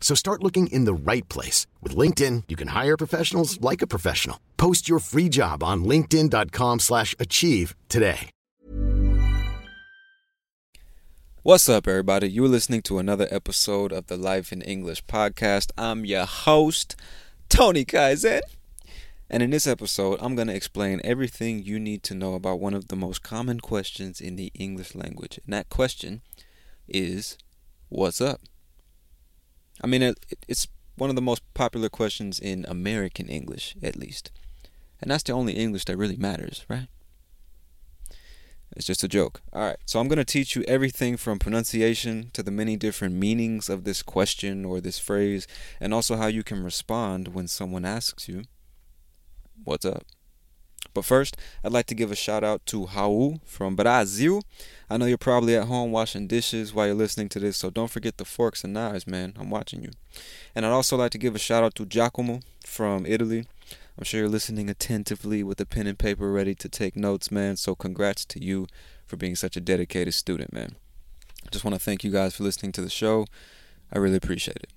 So start looking in the right place. With LinkedIn, you can hire professionals like a professional. Post your free job on linkedin.com slash achieve today. What's up, everybody? You're listening to another episode of the Life in English podcast. I'm your host, Tony Kaizen. And in this episode, I'm going to explain everything you need to know about one of the most common questions in the English language. And that question is, What's up? I mean, it, it's one of the most popular questions in American English, at least. And that's the only English that really matters, right? It's just a joke. All right, so I'm going to teach you everything from pronunciation to the many different meanings of this question or this phrase, and also how you can respond when someone asks you, What's up? But first, I'd like to give a shout out to Raul from Brazil. I know you're probably at home washing dishes while you're listening to this, so don't forget the forks and knives, man. I'm watching you. And I'd also like to give a shout out to Giacomo from Italy. I'm sure you're listening attentively with a pen and paper ready to take notes, man. So congrats to you for being such a dedicated student, man. I just want to thank you guys for listening to the show. I really appreciate it.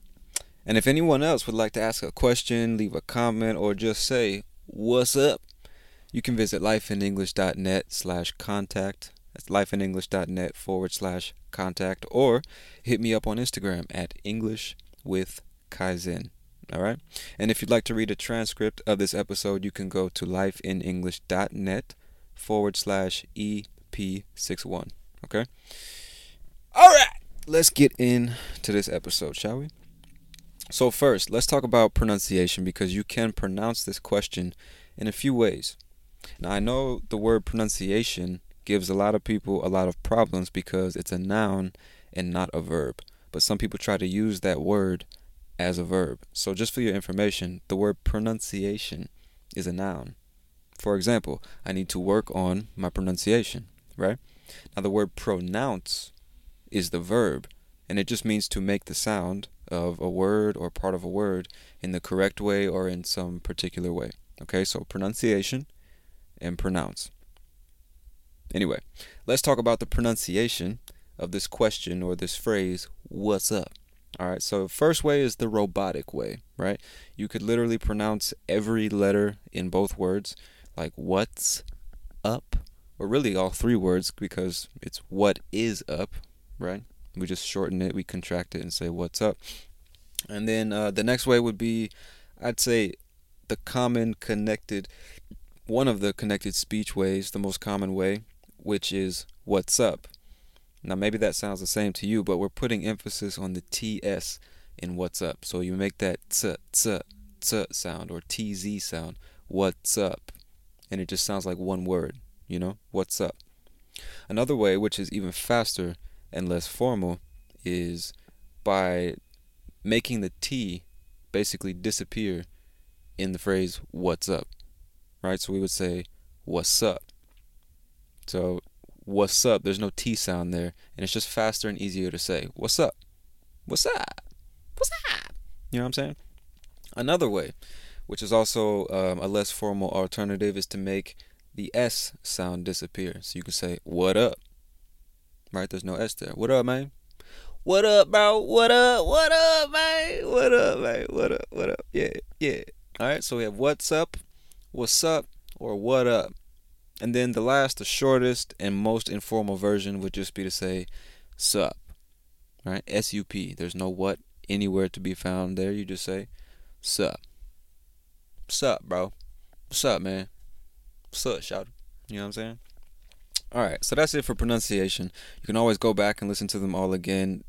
And if anyone else would like to ask a question, leave a comment, or just say, What's up? You can visit lifeinenglish.net slash contact. That's lifeinenglish.net forward slash contact. Or hit me up on Instagram at English with Kaizen. All right. And if you'd like to read a transcript of this episode, you can go to lifeinenglish.net forward slash EP61. Okay. All right. Let's get into this episode, shall we? So, first, let's talk about pronunciation because you can pronounce this question in a few ways. Now, I know the word pronunciation gives a lot of people a lot of problems because it's a noun and not a verb. But some people try to use that word as a verb. So, just for your information, the word pronunciation is a noun. For example, I need to work on my pronunciation, right? Now, the word pronounce is the verb, and it just means to make the sound of a word or part of a word in the correct way or in some particular way. Okay, so pronunciation and pronounce. Anyway, let's talk about the pronunciation of this question or this phrase, what's up? All right, so first way is the robotic way, right? You could literally pronounce every letter in both words, like what's up, or really all three words because it's what is up, right? We just shorten it, we contract it, and say what's up. And then uh, the next way would be, I'd say, the common connected, one of the connected speech ways, the most common way, which is what's up. Now, maybe that sounds the same to you, but we're putting emphasis on the TS in what's up. So you make that t, t, sound or TZ sound, what's up. And it just sounds like one word, you know, what's up. Another way, which is even faster and less formal, is by making the T basically disappear in the phrase what's up. Right? So we would say what's up. So what's up, there's no T sound there, and it's just faster and easier to say. What's up? What's up? What's up? You know what I'm saying? Another way, which is also um, a less formal alternative, is to make the S sound disappear. So you can say, What up? Right? There's no S there. What up, man? What up, bro? What up? What up, man? What up, man? What up? What up? Yeah, yeah. All right, so we have what's up, what's up, or what up. And then the last, the shortest and most informal version would just be to say sup. Right? S U P. There's no what anywhere to be found there. You just say sup. Sup, bro. What's up, man? What's up, shout? You know what I'm saying? Alright, so that's it for pronunciation. You can always go back and listen to them all again.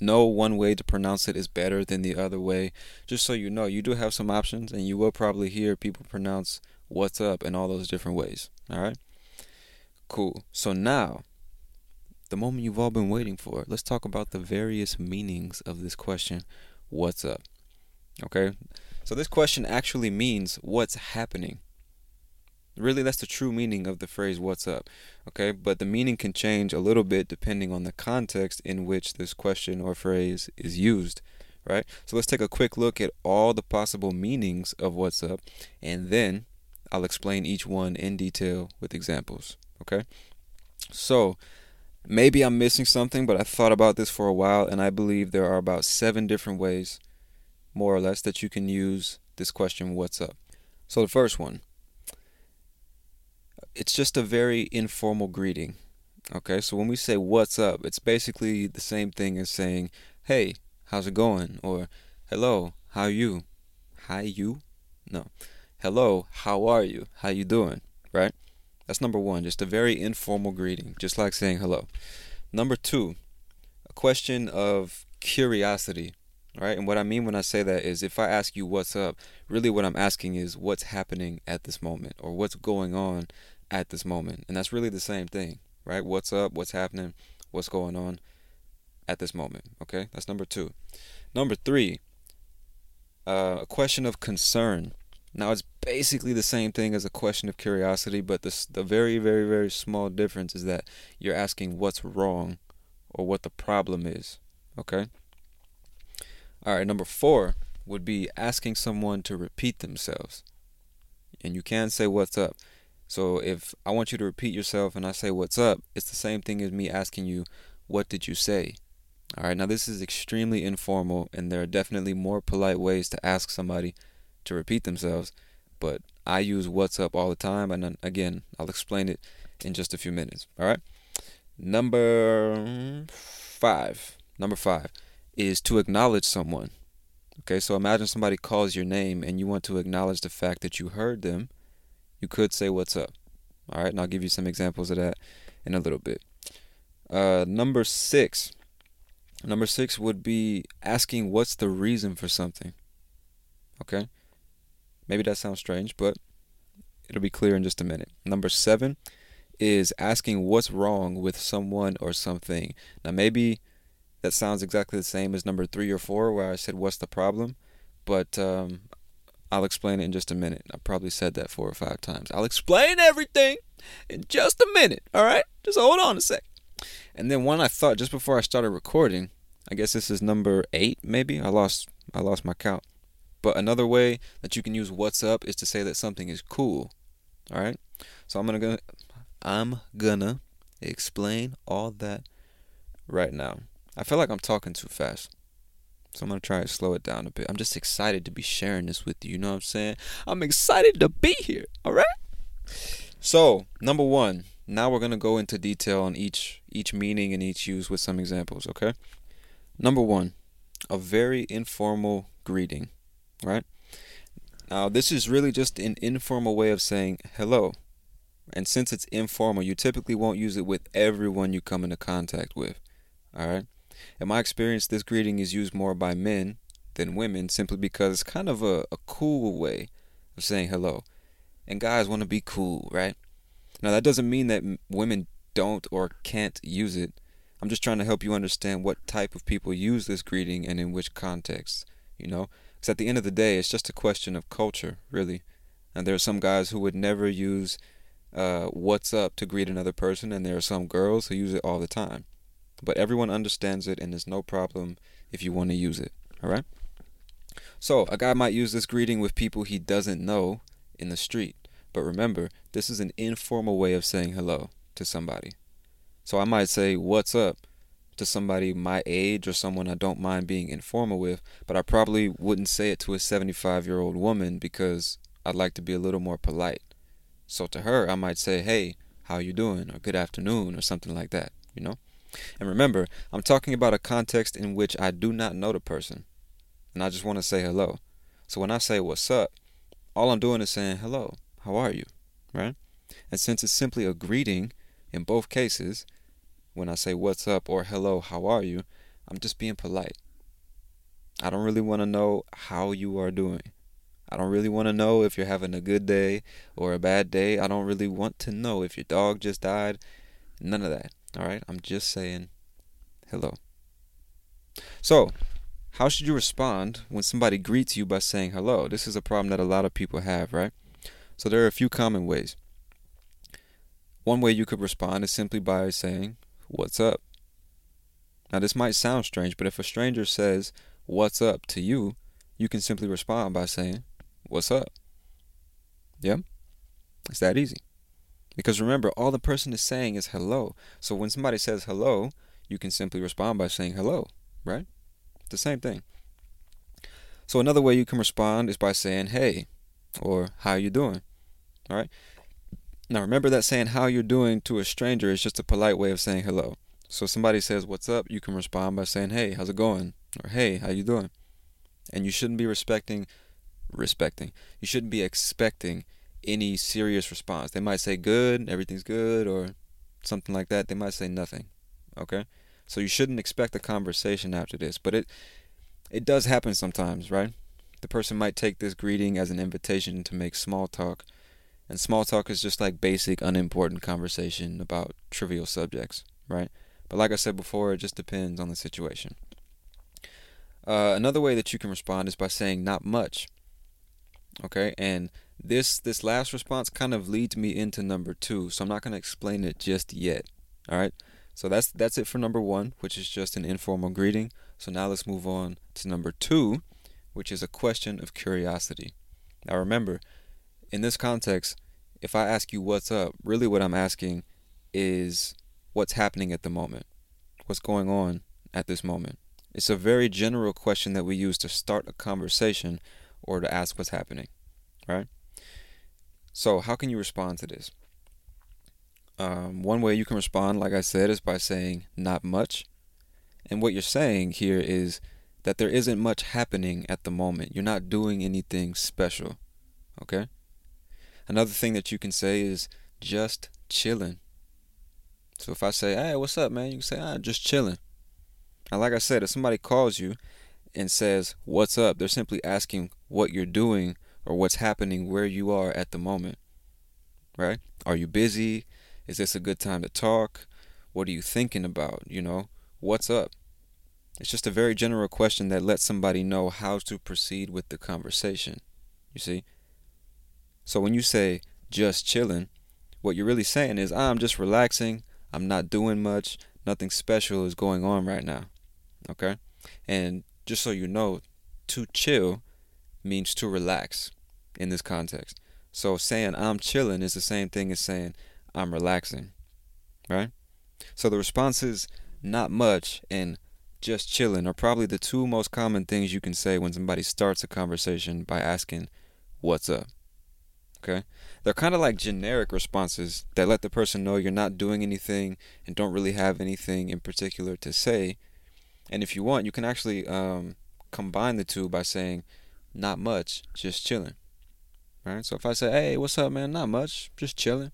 No one way to pronounce it is better than the other way. Just so you know, you do have some options, and you will probably hear people pronounce what's up in all those different ways. Alright? Cool. So now, the moment you've all been waiting for, let's talk about the various meanings of this question what's up? Okay? So this question actually means what's happening. Really, that's the true meaning of the phrase what's up. Okay, but the meaning can change a little bit depending on the context in which this question or phrase is used, right? So let's take a quick look at all the possible meanings of what's up, and then I'll explain each one in detail with examples. Okay, so maybe I'm missing something, but I thought about this for a while, and I believe there are about seven different ways more or less, that you can use this question, what's up? So the first one, it's just a very informal greeting. Okay, so when we say what's up, it's basically the same thing as saying, hey, how's it going? Or hello, how you? Hi you? No. Hello, how are you? How you doing? Right? That's number one, just a very informal greeting, just like saying hello. Number two, a question of curiosity right? And what I mean when I say that is if I ask you what's up, really what I'm asking is what's happening at this moment or what's going on at this moment. And that's really the same thing, right? What's up, what's happening, what's going on at this moment, okay? That's number 2. Number 3, uh, a question of concern. Now it's basically the same thing as a question of curiosity, but the the very very very small difference is that you're asking what's wrong or what the problem is, okay? All right, number four would be asking someone to repeat themselves. And you can say what's up. So if I want you to repeat yourself and I say what's up, it's the same thing as me asking you, what did you say? All right, now this is extremely informal, and there are definitely more polite ways to ask somebody to repeat themselves. But I use what's up all the time, and again, I'll explain it in just a few minutes. All right, number five. Number five is to acknowledge someone. Okay, so imagine somebody calls your name and you want to acknowledge the fact that you heard them. You could say, What's up? All right, and I'll give you some examples of that in a little bit. Uh, number six. Number six would be asking what's the reason for something. Okay? Maybe that sounds strange, but it'll be clear in just a minute. Number seven is asking what's wrong with someone or something. Now, maybe that sounds exactly the same as number three or four, where I said, What's the problem? But um, I'll explain it in just a minute. I probably said that four or five times. I'll explain everything in just a minute, all right? Just hold on a sec. And then one I thought just before I started recording, I guess this is number eight, maybe. I lost I lost my count. But another way that you can use what's up is to say that something is cool. All right? So I'm going to I'm gonna explain all that right now. I feel like I'm talking too fast. So I'm to try to slow it down a bit. I'm just excited to be sharing this with you. You know what I'm saying? I'm excited to be here. All right? So, number 1, now we're to go into detail on each each meaning and each use with some examples, okay? Number 1, a very informal greeting, right? Now, this is really just an informal way of saying hello. And since it's informal, you typically won't use it with everyone you come into contact with. All right? In my experience, this greeting is used more by men than women simply because it's kind of a, a cool way of saying hello. And guys want to be cool, right? Now, that doesn't mean that women don't or can't use it. I'm just trying to help you understand what type of people use this greeting and in which context, you know? Because at the end of the day, it's just a question of culture, really. And there are some guys who would never use uh, what's up to greet another person, and there are some girls who use it all the time. But everyone understands it and there's no problem if you want to use it. All right? So, a guy might use this greeting with people he doesn't know in the street, But remember, this is an informal way of saying hello to somebody. So I might say, What's up? to somebody my age or someone I don't mind being informal with, but I probably wouldn't say it to a 75 year old woman because I'd like to be a little more polite. So to her, I might say, Hey, how you doing? or Good afternoon, or something like that, you know? And remember, I'm talking about a context in which I do not know the person, and I just want to say hello. So when I say what's up, all I'm doing is saying hello, how are you, right? And since it's simply a greeting in both cases, when I say what's up or hello, how are you, I'm just being polite. I don't really want to know how you are doing. I don't really want to know if you're having a good day or a bad day. I don't really want to know if your dog just died. None of that. All right? I'm just saying hello. So, how should you respond when somebody greets you by saying hello? This is a problem that a lot of people have, right? So, there are a few common ways. One way you could respond is simply by saying, What's up? Now, this might sound strange, but if a stranger says, What's up to you, you can simply respond by saying, What's up? Yeah? It's that easy. Because remember, all the person is saying is hello. So when somebody says hello, you can simply respond by saying hello, right? The same thing. So another way you can respond is by saying hey or how you doing. All right? Now remember that saying how you're doing to a stranger is just a polite way of saying hello. So somebody says what's up, you can respond by saying hey, how's it going? or hey, how you doing? And you shouldn't be respecting respecting. You shouldn't be expecting any serious response. They might say good, everything's good or something like that. They might say nothing. Okay? So you shouldn't expect a conversation after this, but it it does happen sometimes, right? The person might take this greeting as an invitation to make small talk and small talk is just like basic, unimportant conversation about trivial subjects, right? But like I said before, it just depends on the situation. Uh, another way that you can respond is by saying not much. Okay, and this this last response kind of leads me into number two, so I'm not going to explain it just yet. All right, so that's that's it for number one, which is just an informal greeting. So now let's move on to number two, which is a question of curiosity. Now remember, in this context, if I ask you what's up, really what I'm asking is what's happening at the moment, what's going on at this moment. It's a very general question that we use to start a conversation or to ask what's happening, right? So, how can you respond to this? Um, one way you can respond, like I said, is by saying not much. And what you're saying here is that there isn't much happening at the moment. You're not doing anything special, okay? Another thing that you can say is just chilling. So if I say, hey, what's up, man? You can say, ah, just chilling. And like I said, if somebody calls you and says, what's up, they're simply asking what you're doing or what's happening where you are at the moment. Right? Are you busy? Is this a good time to talk? What are you thinking about? You know, what's up? It's just a very general question that lets somebody know how to proceed with the conversation. You see? So when you say just chilling, what you're really saying is ah, I'm just relaxing, I'm not doing much, nothing special is going on right now. Okay? And just so you know, to chill means to relax in this context. So saying I'm chilling is the same thing as saying I'm relaxing. Right? So the responses not much and just chilling are probably the two most common things you can say when somebody starts a conversation by asking, What's up? Okay? They're kind of like generic responses that let the person know you're not doing anything and don't really have anything in particular to say. And if you want, you can actually um, combine the two by saying, not much, just chilling. Right? So if I say, hey, what's up, man? Not much, just chilling.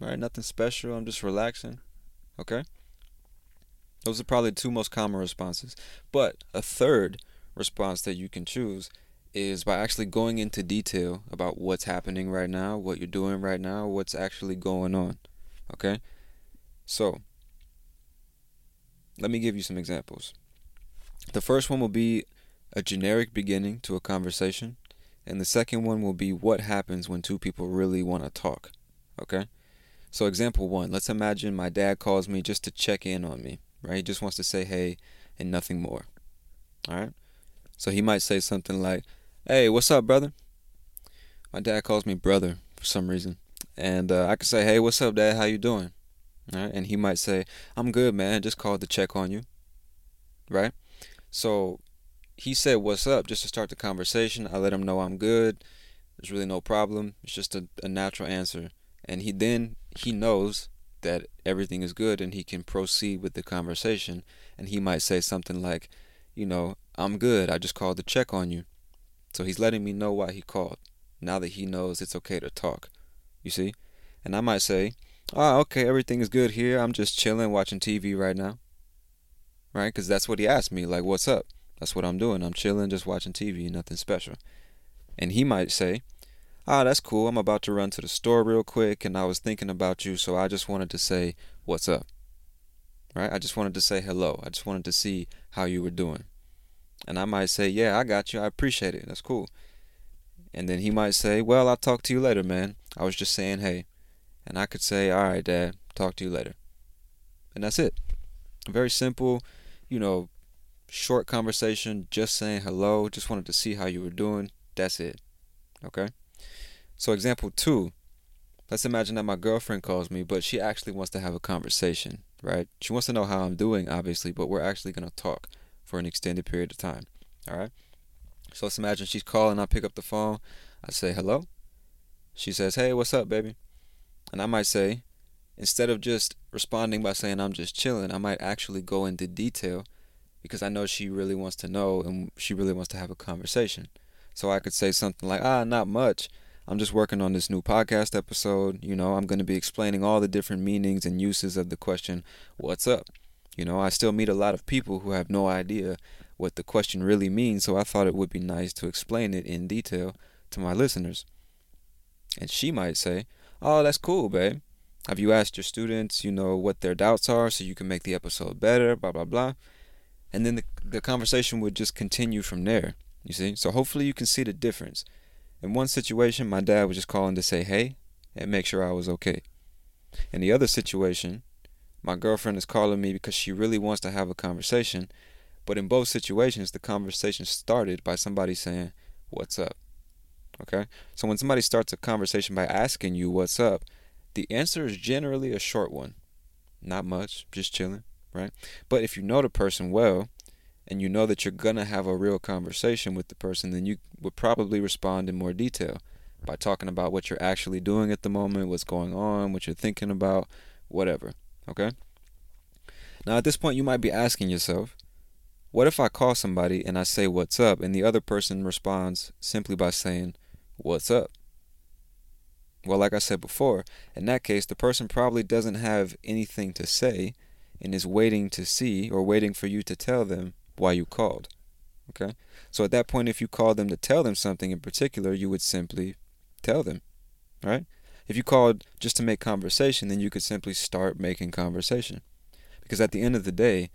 Right? Nothing special. I'm just relaxing. Okay? Those are probably the two most common responses. But a third response that you can choose is by actually going into detail about what's happening right now, what you're doing right now, what's actually going on. Okay? So, let me give you some examples. The first one will be a generic beginning to a conversation, and the second one will be what happens when two people really want to talk. Okay? So, example one let's imagine my dad calls me just to check in on me, right? He just wants to say hey and nothing more. All right? So, he might say something like, Hey, what's up, brother? My dad calls me brother for some reason. And uh, I could say, "Hey, what's up, Dad? How you doing?" All right, and he might say, "I'm good, man. Just called to check on you." Right? So he said, "What's up?" just to start the conversation. I let him know I'm good. There's really no problem. It's just a, a natural answer, and he then he knows that everything is good and he can proceed with the conversation. And he might say something like, "You know, I'm good. I just called to check on you." So he's letting me know why he called. Now that he knows it's okay to talk. You see? And I might say, oh, okay, everything is good here. I'm just chilling, watching TV right now. Right? Because that's what he asked me. Like, what's up? That's what I'm doing. I'm chilling, just watching TV, nothing special. And he might say, ah, that's cool. I'm about to run to the store real quick, and I was thinking about you, so I just wanted to say, what's up? Right? I just wanted to say hello. I just wanted to see how you were doing. And I might say, yeah, I got you. I appreciate it. That's cool. And then he might say, Well, I'll talk to you later, man. I was just saying hey. And I could say, All right, Dad, talk to you later. And that's it. Very simple, you know, short conversation, just saying hello, just wanted to see how you were doing. That's it. Okay? So, example two let's imagine that my girlfriend calls me, but she actually wants to have a conversation, right? She wants to know how I'm doing, obviously, but we're actually going to talk for an extended period of time. All right? So let's imagine she's calling. I pick up the phone. I say, hello. She says, hey, what's up, baby? And I might say, instead of just responding by saying I'm just chilling, I might actually go into detail because I know she really wants to know and she really wants to have a conversation. So I could say something like, ah, not much. I'm just working on this new podcast episode. You know, I'm going to be explaining all the different meanings and uses of the question, what's up? You know, I still meet a lot of people who have no idea what the question really means, so I thought it would be nice to explain it in detail to my listeners. And she might say, Oh, that's cool, babe. Have you asked your students, you know, what their doubts are so you can make the episode better, blah, blah, blah. And then the, the conversation would just continue from there, you see? So hopefully you can see the difference. In one situation, my dad was just calling to say hey and make sure I was okay. In the other situation, my girlfriend is calling me because she really wants to have a conversation but in both situations, the conversation started by somebody saying, What's up? Okay? So when somebody starts a conversation by asking you, What's up? the answer is generally a short one. Not much, just chilling, right? But if you know the person well, and you know that you're going to have a real conversation with the person, then you would probably respond in more detail by talking about what you're actually doing at the moment, what's going on, what you're thinking about, whatever. Okay? Now, at this point, you might be asking yourself, what if I call somebody and I say what's up and the other person responds simply by saying what's up? Well, like I said before, in that case, the person probably doesn't have anything to say and is waiting to see or waiting for you to tell them why you called. Okay? So at that point, if you called them to tell them something in particular, you would simply tell them. Right? If you called just to make conversation, then you could simply start making conversation. Because at the end of the day,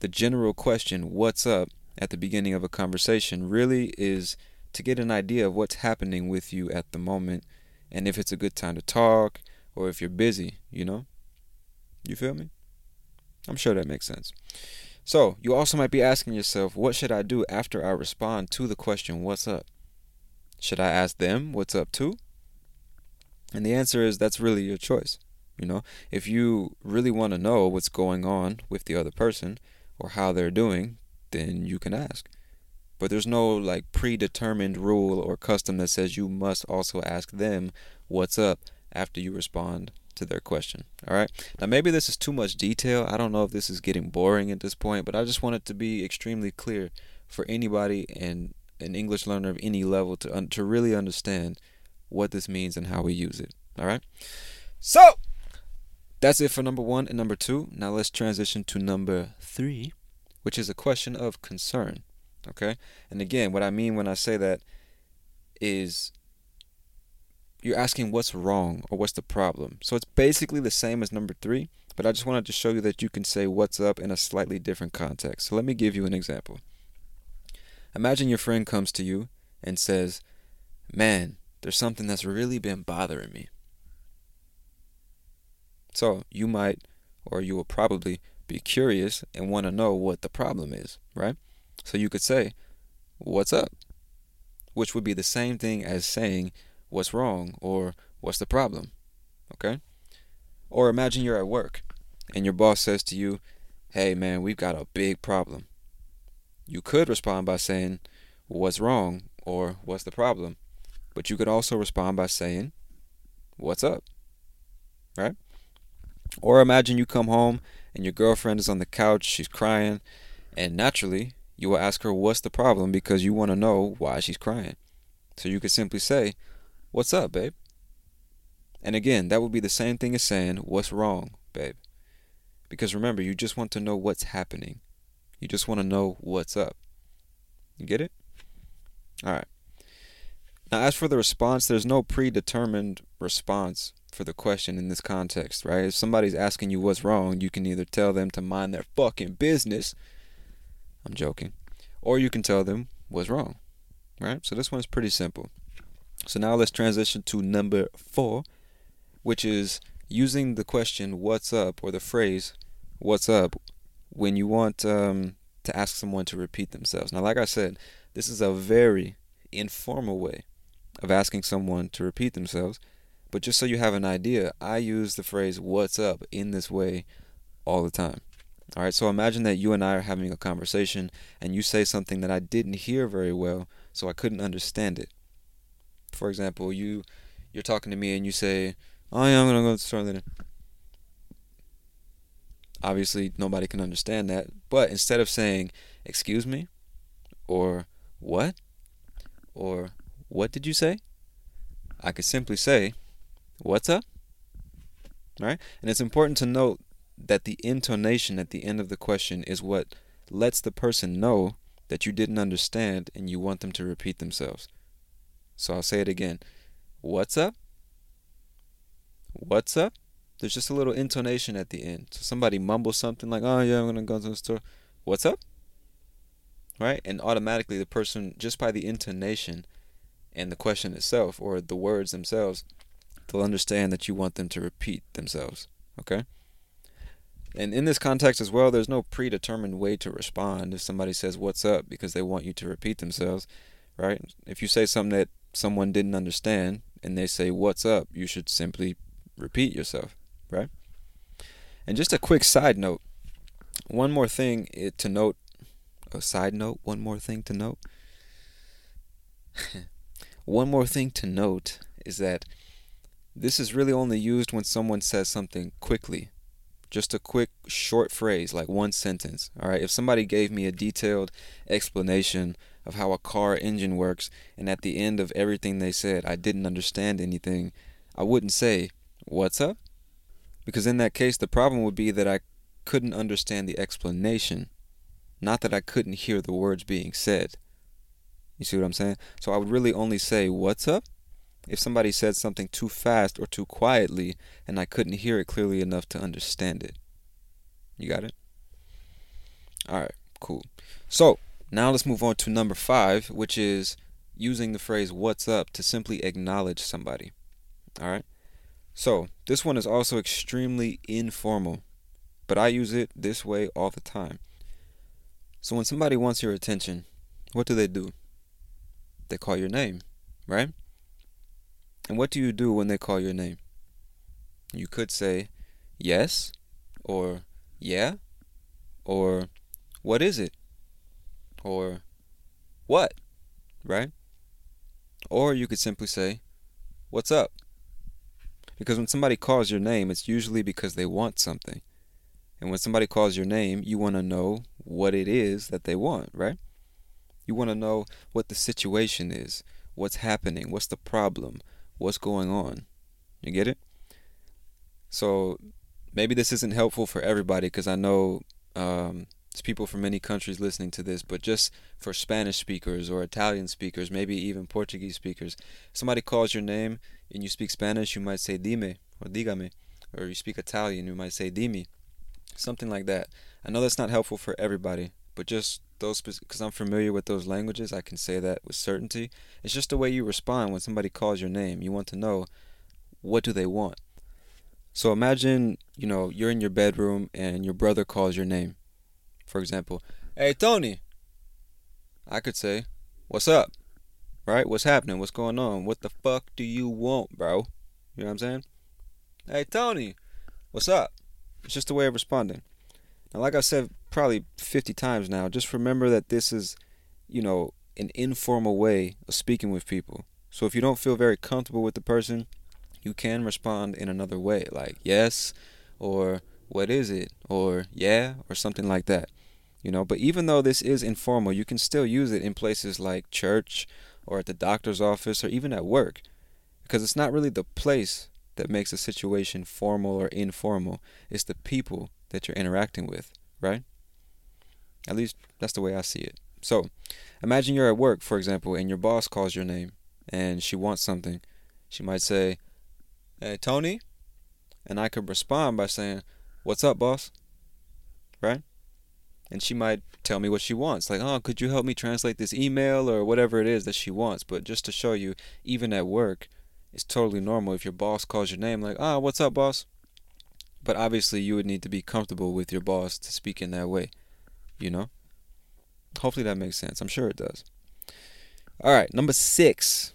the general question, what's up, at the beginning of a conversation really is to get an idea of what's happening with you at the moment and if it's a good time to talk or if you're busy, you know? You feel me? I'm sure that makes sense. So, you also might be asking yourself, what should I do after I respond to the question, what's up? Should I ask them what's up too? And the answer is that's really your choice. You know, if you really want to know what's going on with the other person, or how they're doing, then you can ask. But there's no like predetermined rule or custom that says you must also ask them what's up after you respond to their question. All right. Now, maybe this is too much detail. I don't know if this is getting boring at this point, but I just want it to be extremely clear for anybody and an English learner of any level to un- to really understand what this means and how we use it. All right. So that's it for number one and number two. Now let's transition to number three, which is a question of concern. Okay? And again, what I mean when I say that is you're asking what's wrong or what's the problem. So it's basically the same as number three, but I just wanted to show you that you can say what's up in a slightly different context. So let me give you an example. Imagine your friend comes to you and says, Man, there's something that's really been bothering me. So you might, or you will probably, be curious and want to know what the problem is, right? So you could say, What's up? Which would be the same thing as saying, What's wrong? or what's the problem? Okay? Or imagine you're at work and your boss says to you, hey man, we've got a big problem. You could respond by saying, what's wrong? Or what's the problem? But you could also respond by saying, what's up? Right? Or imagine you come home and your girlfriend is on the couch, she's crying, and naturally you will ask her what's the problem because you want to know why she's crying. So you could simply say, What's up, babe? And again, that would be the same thing as saying, What's wrong, babe? Because remember, you just want to know what's happening. You just want to know what's up. You get it? All right. Now, as for the response, there's no predetermined response for the question in this context, right? If somebody's asking you what's wrong, you can either tell them to mind their fucking business. I'm joking. Or you can tell them what's wrong, right? So this one's pretty simple. So now let's transition to number four, which is using the question "What's up?" or the phrase "What's up?" when you want um, to ask someone to repeat themselves. Now, like I said, this is a very informal way of asking someone to repeat themselves but just so you have an idea, I use the phrase what's up in this way all the time. All right, so imagine that you and I are having a conversation and you say something that I didn't hear very well, so I couldn't understand it. For example, you you're talking to me and you say, "Oh yeah, I'm gonna go to the store later." Obviously, nobody can understand that, but instead of saying "Excuse me," or "What," or "What did you say," I could simply say, What's up? Right? And it's important to note that the intonation at the end of the question is what lets the person know that you didn't understand and you want them to repeat themselves. So I'll say it again. What's up? What's up? There's just a little intonation at the end. So somebody mumbles something like, oh, yeah, I'm going to go to the store. What's up? Right? And automatically the person, just by the intonation and the question itself or the words themselves, they'll understand that you want them to repeat themselves. Okay? And in this context as well, there's no predetermined way to respond if somebody says, What's up? because they want you to repeat themselves, right? If you say something that someone didn't understand and they say, What's up? you should simply repeat yourself, right? And just a quick side note one more thing eh, to note, a side note, one more thing to note. one more thing to note is that this is really only used when someone says something quickly. Just a quick, short phrase, like one sentence. All right. If somebody gave me a detailed explanation of how a car engine works, and at the end of everything they said, I didn't understand anything, I wouldn't say, What's up? Because in that case, the problem would be that I couldn't understand the explanation, not that I couldn't hear the words being said. You see what I'm saying? So I would really only say, What's up? if somebody said something too fast or too quietly and I couldn't hear it clearly enough to understand it. You got it? All right, cool. So now let's move on to number five, which is using the phrase what's up to simply acknowledge somebody. All right? So this one is also extremely informal, but I use it this way all the time. So when somebody wants your attention, what do they do? They call your name, right? And what do you do when they call your name? You could say, yes, or yeah, or what is it? Or what? Right? Or you could simply say, what's up? Because when somebody calls your name, it's usually because they want something. And when somebody calls your name, you want to know what it is that they want, right? You want to know what the situation is, what's happening, what's the problem, what's going on. You get it? So maybe this isn't helpful for everybody because I know um, there's people from many countries listening to this, but just for Spanish speakers or Italian speakers, maybe even Portuguese speakers, somebody calls your name and you speak Spanish, you might say dime or dígame, or you speak Italian, you might say dimi, something like that. I know that's not helpful for everybody, but just those because I'm familiar with those languages, I can say that with certainty. It's just the way you respond when somebody calls your name. You want to know what do they want. So imagine, you know, you're in your bedroom and your brother calls your name. For example, "Hey Tony." I could say, "What's up?" Right? What's happening? What's going on? What the fuck do you want, bro? You know what I'm saying? Hey, Tony, what's up? It's just a way of responding. Now, like I said probably 50 times now, just remember that this is, you know, an informal way of speaking with people. So if you don't feel very comfortable with the person, you can respond in another way, like yes, or what is it, or yeah, or something like that. You know, but even though this is informal, you can still use it in places like church or at the doctor's office or even at work because it's not really the place that makes a situation formal or informal, it's the people that you're interacting with, right? At least that's the way I see it. So, imagine you're at work, for example, and your boss calls your name and she wants something. She might say, Hey, Tony? And I could respond by saying, What's up, boss? Right? And she might tell me what she wants. Like, oh, could you help me translate this email or whatever it is that she wants? But just to show you, even at work, it's totally normal if your boss calls your name, like, ah, oh, what's up, boss? But obviously, you would need to be comfortable with your boss to speak in that way, you know? Hopefully that makes sense. I'm sure it does. All right, number six.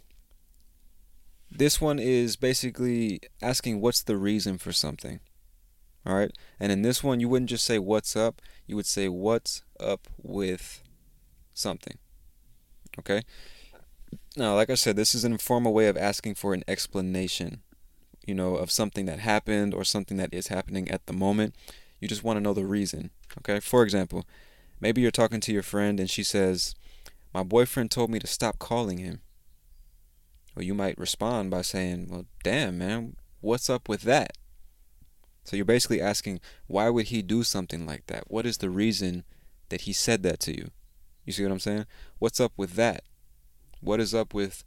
This one is basically asking what's the reason for something. All right. And in this one, you wouldn't just say what's up, you would say what's up with something. Okay. Now, like I said, this is an informal way of asking for an explanation, you know, of something that happened or something that is happening at the moment. You just want to know the reason. Okay. For example, maybe you're talking to your friend and she says, My boyfriend told me to stop calling him. Well, you might respond by saying, Well, damn, man, what's up with that? So you're basically asking, why would he do something like that? What is the reason that he said that to you? You see what I'm saying? What's up with that? What is up with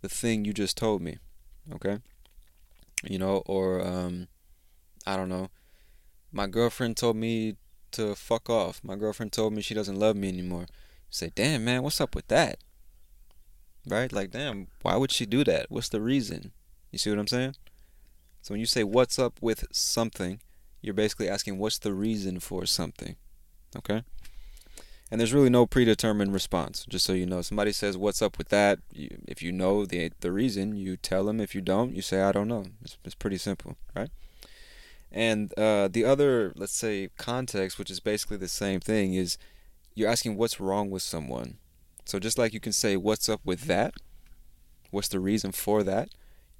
the thing you just told me? Okay? You know, or um I don't know. My girlfriend told me to fuck off. My girlfriend told me she doesn't love me anymore. You say, "Damn, man, what's up with that?" Right? Like, "Damn, why would she do that? What's the reason?" You see what I'm saying? So when you say what's up with something, you're basically asking what's the reason for something. Okay? And there's really no predetermined response, just so you know. Somebody says, What's up with that? You, if you know the, the reason, you tell them. If you don't, you say, I don't know. It's, it's pretty simple, right? And uh, the other, let's say, context, which is basically the same thing, is you're asking what's wrong with someone. So just like you can say, What's up with that? What's the reason for that?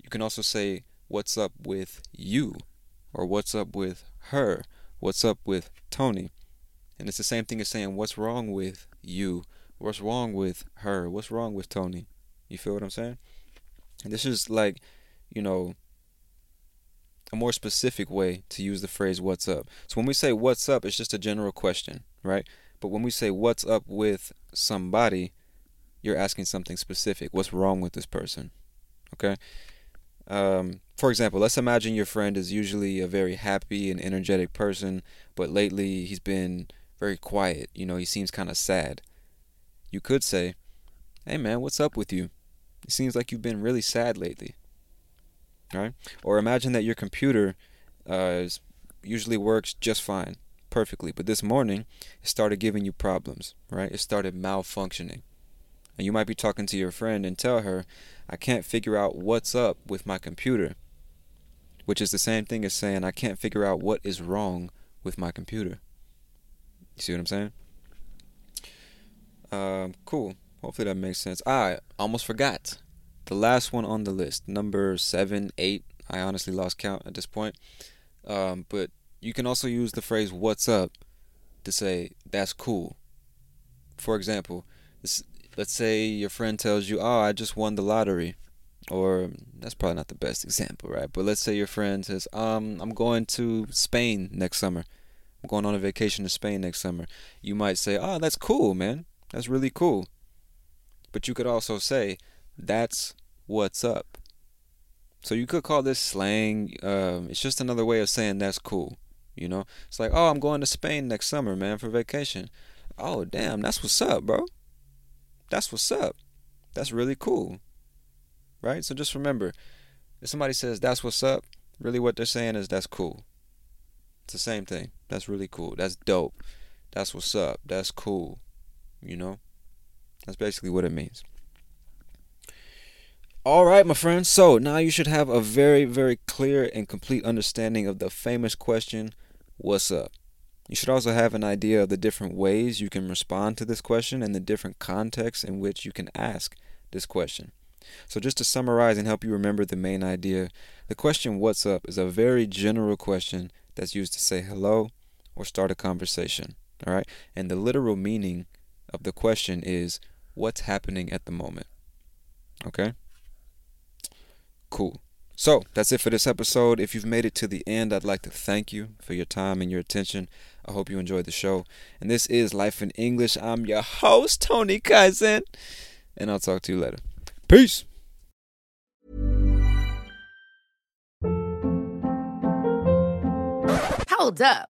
You can also say, What's up with you? Or what's up with her? What's up with Tony? And it's the same thing as saying, What's wrong with you? What's wrong with her? What's wrong with Tony? You feel what I'm saying? And this is like, you know, a more specific way to use the phrase what's up. So when we say what's up, it's just a general question, right? But when we say what's up with somebody, you're asking something specific. What's wrong with this person? Okay? Um, for example, let's imagine your friend is usually a very happy and energetic person, but lately he's been very quiet. You know, he seems kind of sad. You could say, Hey man, what's up with you? It seems like you've been really sad lately. Right? Or imagine that your computer uh, usually works just fine, perfectly, but this morning it started giving you problems, right? It started malfunctioning. And you might be talking to your friend and tell her, I can't figure out what's up with my computer. Which is the same thing as saying, I can't figure out what is wrong with my computer. You see what I'm saying? Um, cool. Hopefully that makes sense. I almost forgot. The last one on the list, number seven, eight. I honestly lost count at this point. Um, but you can also use the phrase "What's up" to say that's cool. For example, this, let's say your friend tells you, "Oh, I just won the lottery," or that's probably not the best example, right? But let's say your friend says, "Um, I'm going to Spain next summer." I'm going on a vacation to Spain next summer. You might say, "Oh, that's cool, man. That's really cool." But you could also say, "That's what's up." So you could call this slang. Um, it's just another way of saying that's cool. You know, it's like, "Oh, I'm going to Spain next summer, man, for vacation." Oh, damn, that's what's up, bro. That's what's up. That's really cool. Right? So just remember, if somebody says that's what's up, really what they're saying is that's cool. It's the same thing. That's really cool. That's dope. That's what's up. That's cool. You know? That's basically what it means. All right, my friends. So now you should have a very, very clear and complete understanding of the famous question, What's up? You should also have an idea of the different ways you can respond to this question and the different contexts in which you can ask this question. So, just to summarize and help you remember the main idea, the question, What's up? is a very general question that's used to say hello or start a conversation. All right? And the literal meaning of the question is, What's happening at the moment? Okay? Cool. So that's it for this episode. If you've made it to the end, I'd like to thank you for your time and your attention. I hope you enjoyed the show. And this is Life in English. I'm your host, Tony Kaizen. And I'll talk to you later. Peace. Hold up.